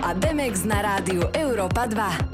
a Demex na rádiu Európa 2.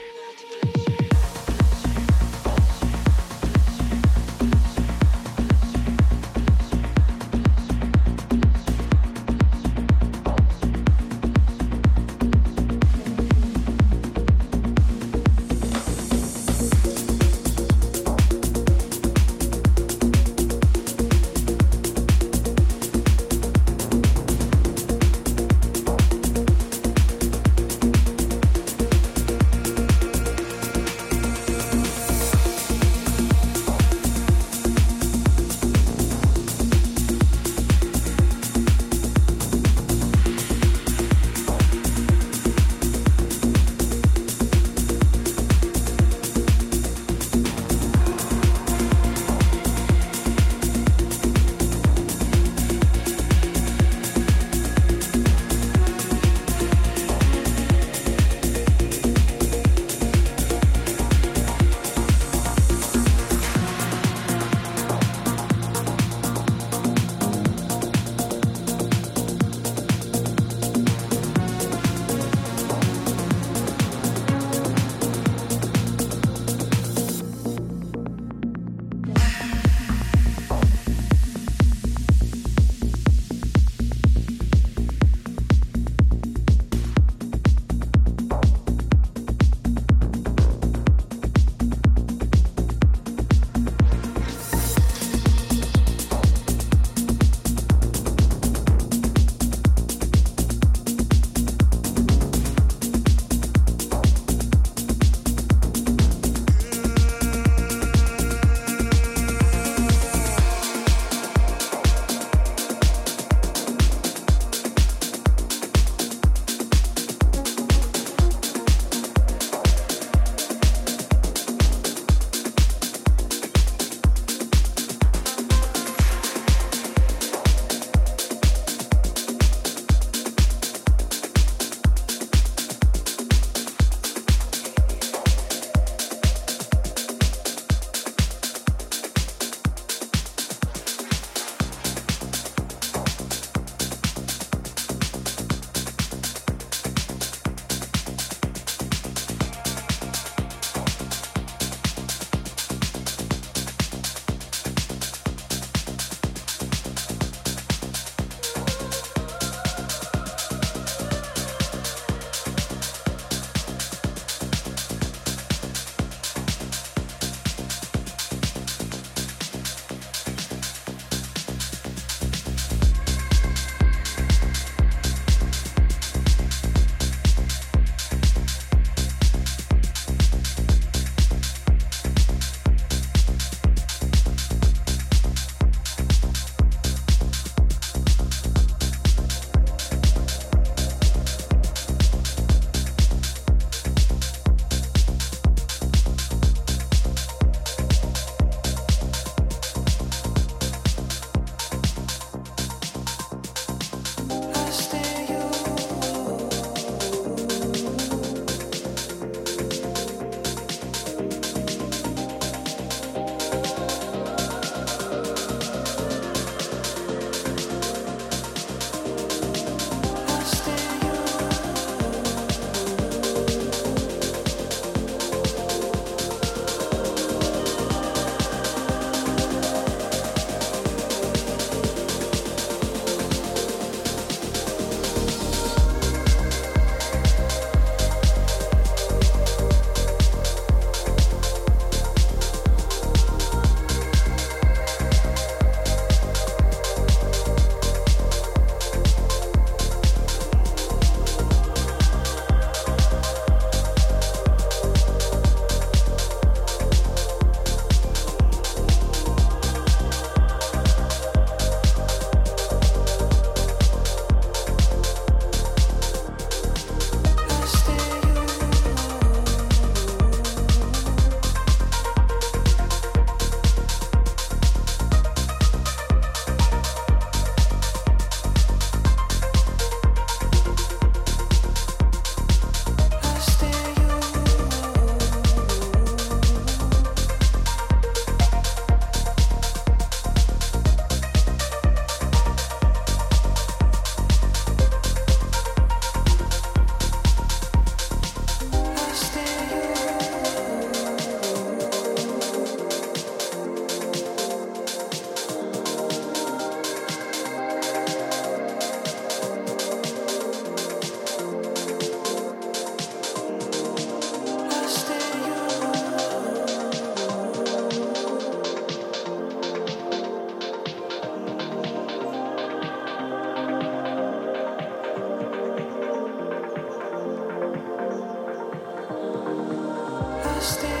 understand.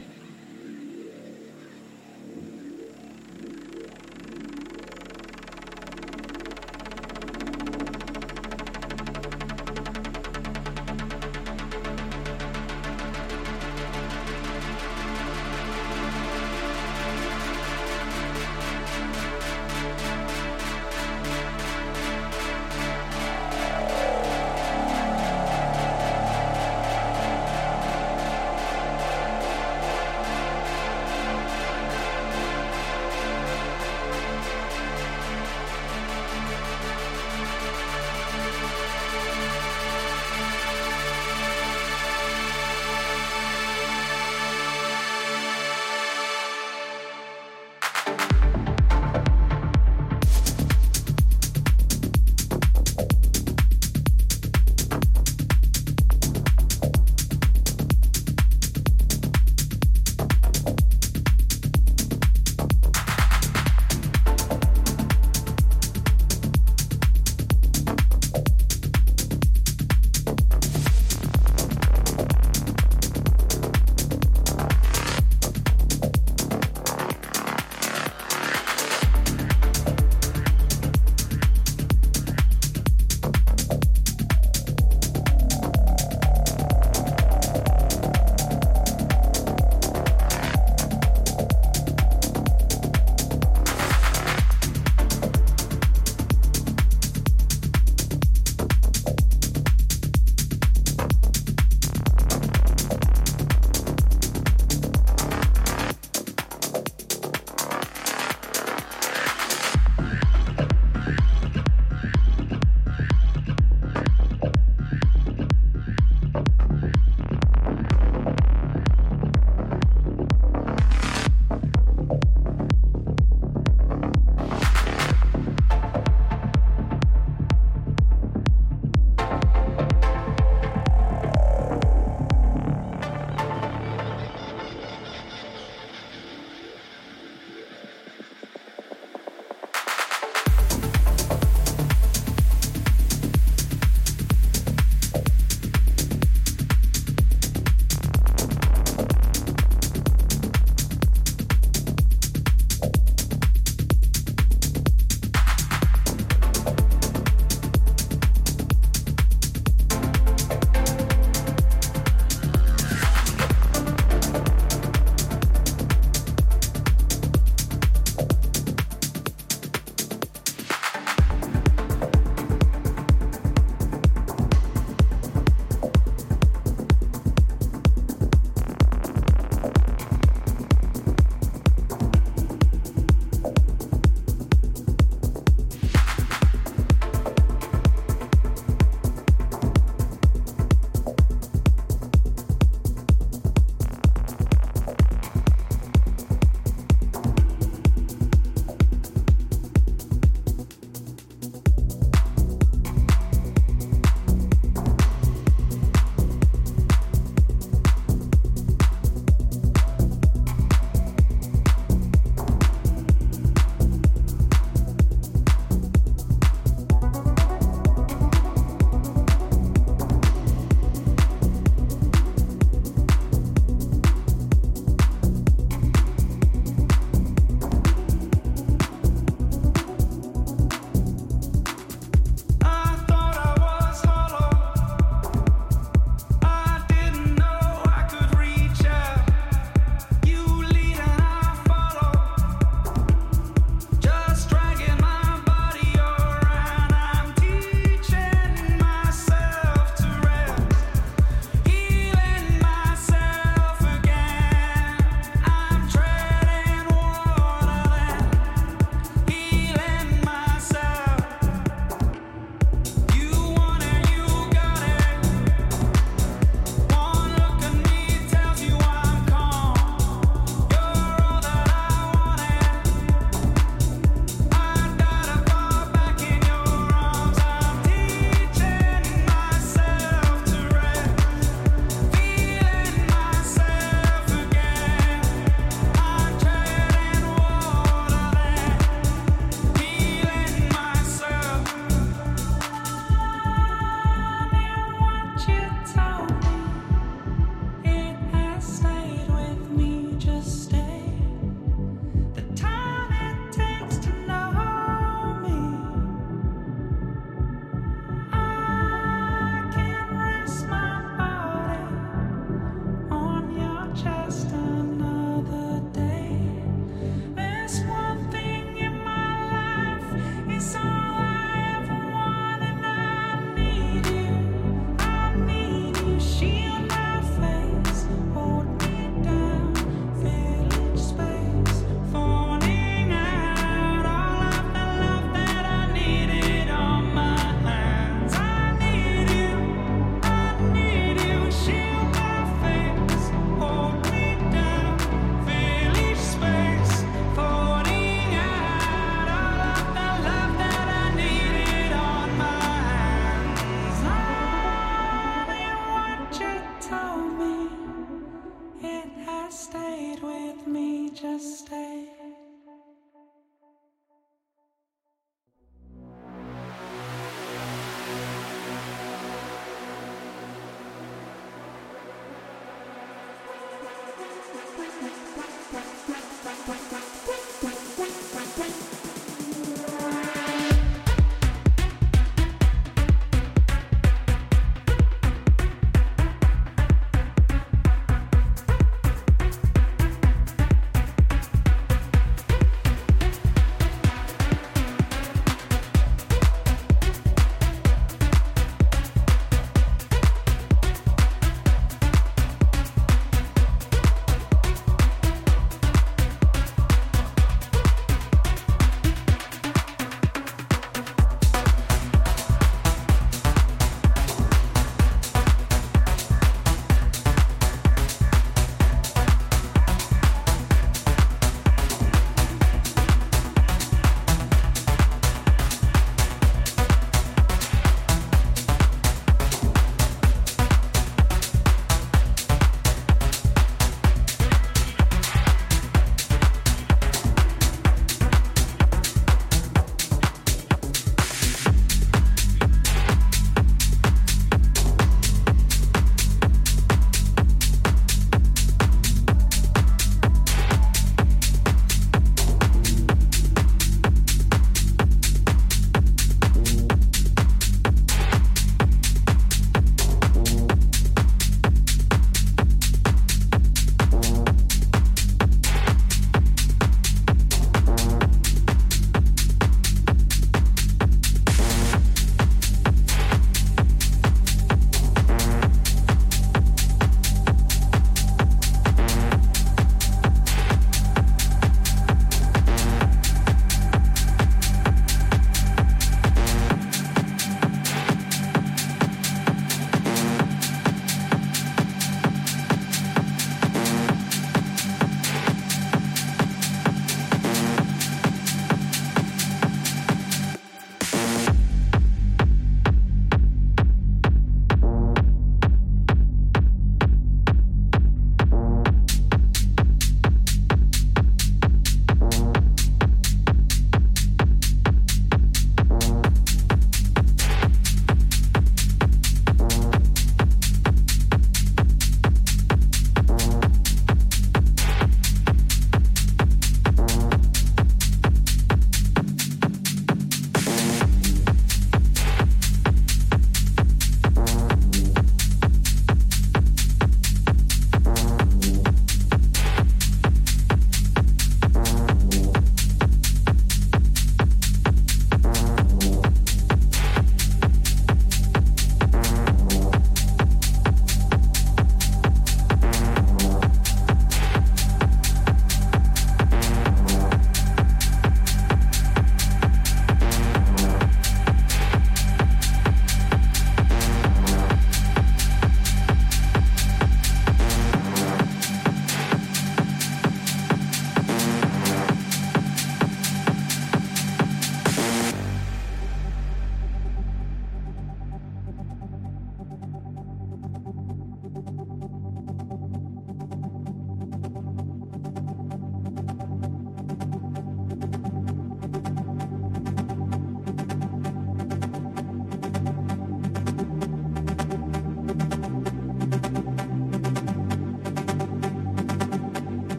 stayed with me, just stay.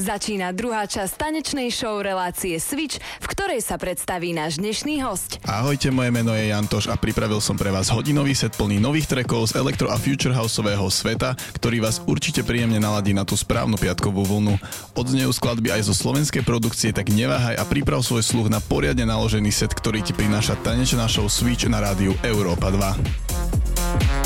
Začína druhá časť tanečnej show relácie Switch, v ktorej sa predstaví náš dnešný host. Ahojte, moje meno je Jantoš a pripravil som pre vás hodinový set plný nových trekov z Electro a future houseového sveta, ktorý vás určite príjemne naladí na tú správnu piatkovú vlnu. Odznejú skladby aj zo slovenskej produkcie, tak neváhaj a priprav svoj sluch na poriadne naložený set, ktorý ti prináša tanečná show Switch na rádiu Európa 2.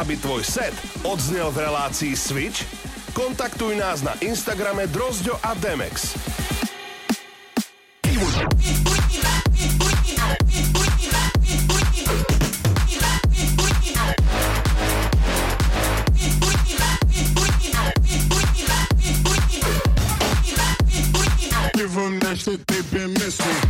aby tvoj set odznel v relácii Switch? Kontaktuj nás na Instagrame Drozďo a Demex. Give them that shit they've been missing.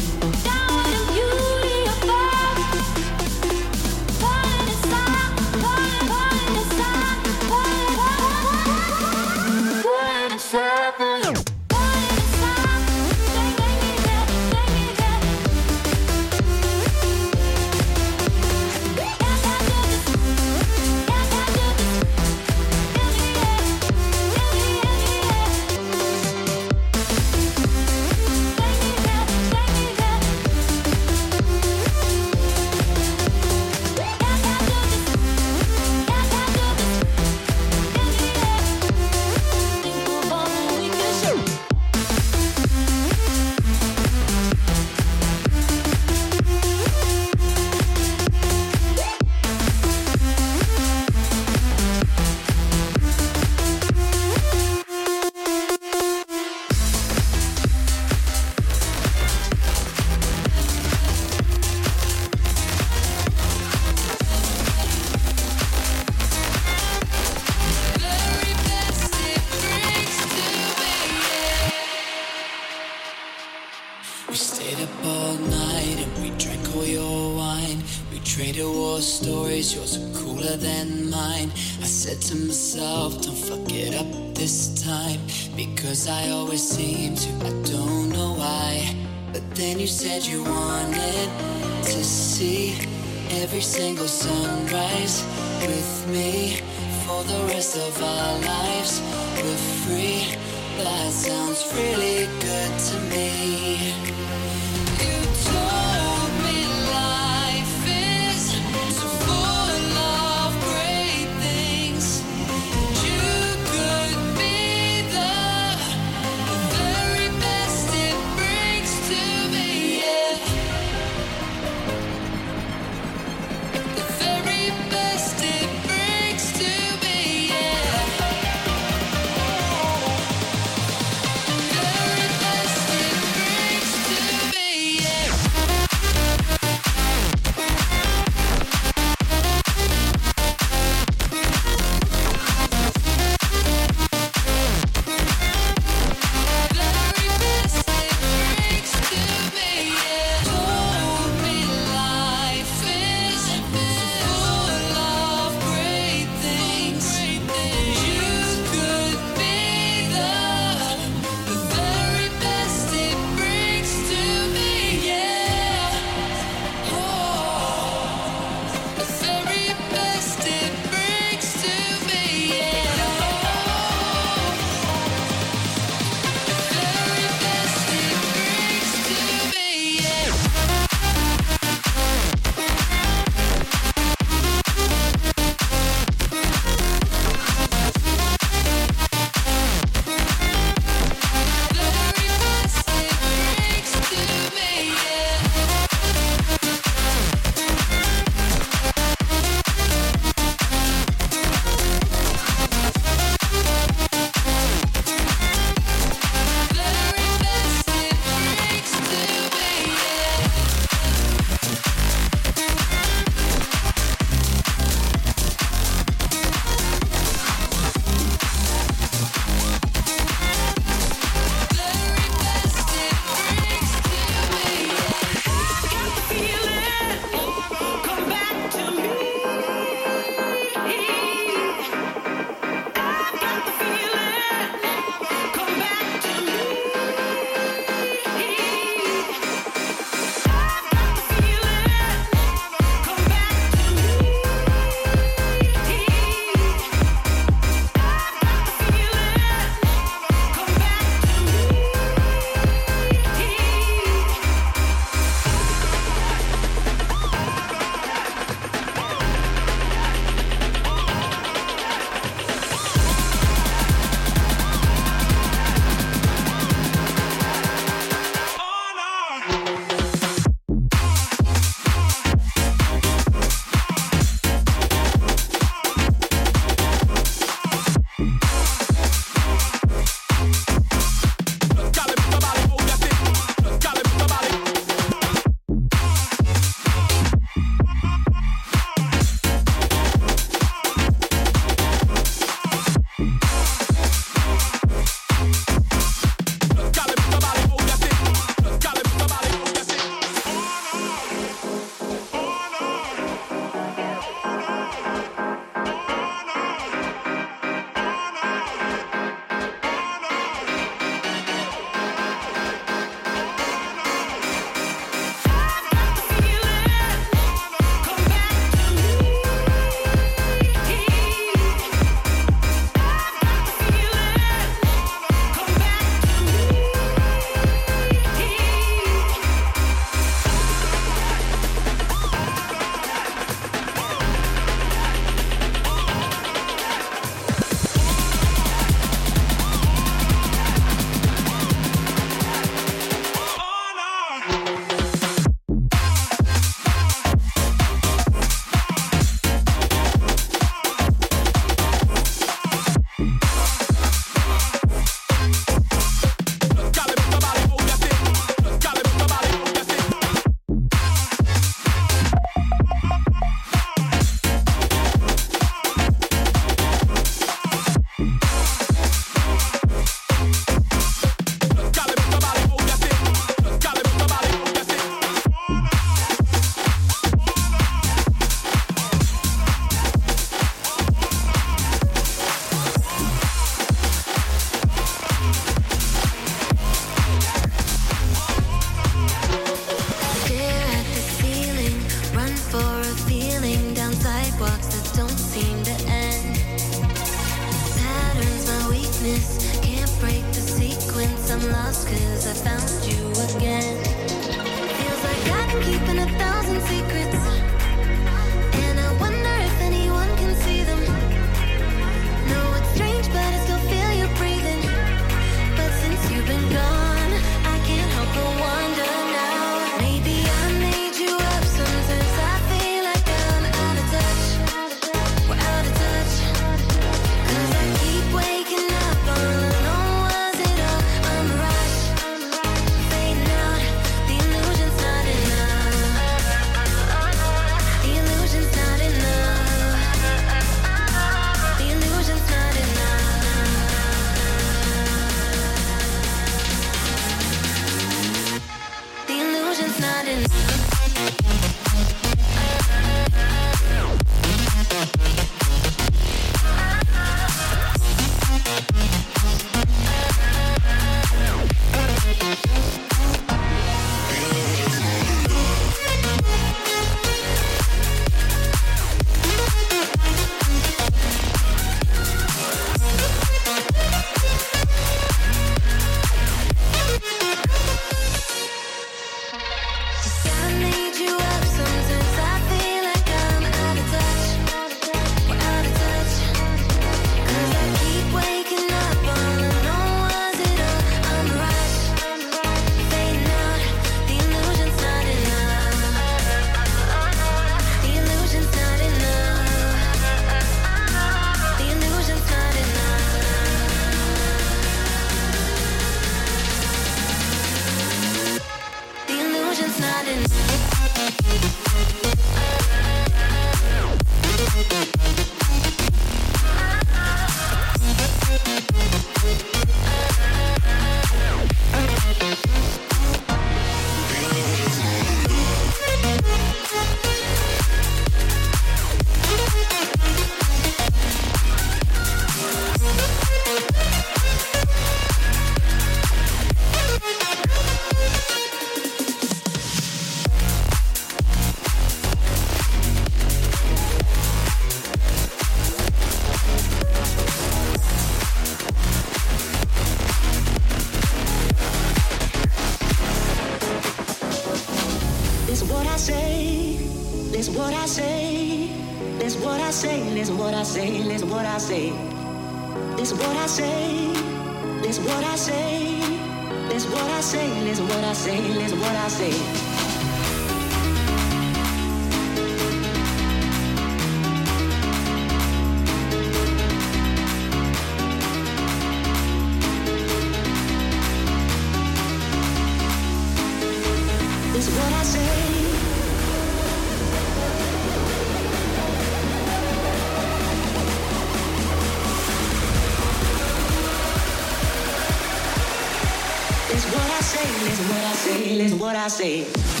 Say. This what I say.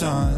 time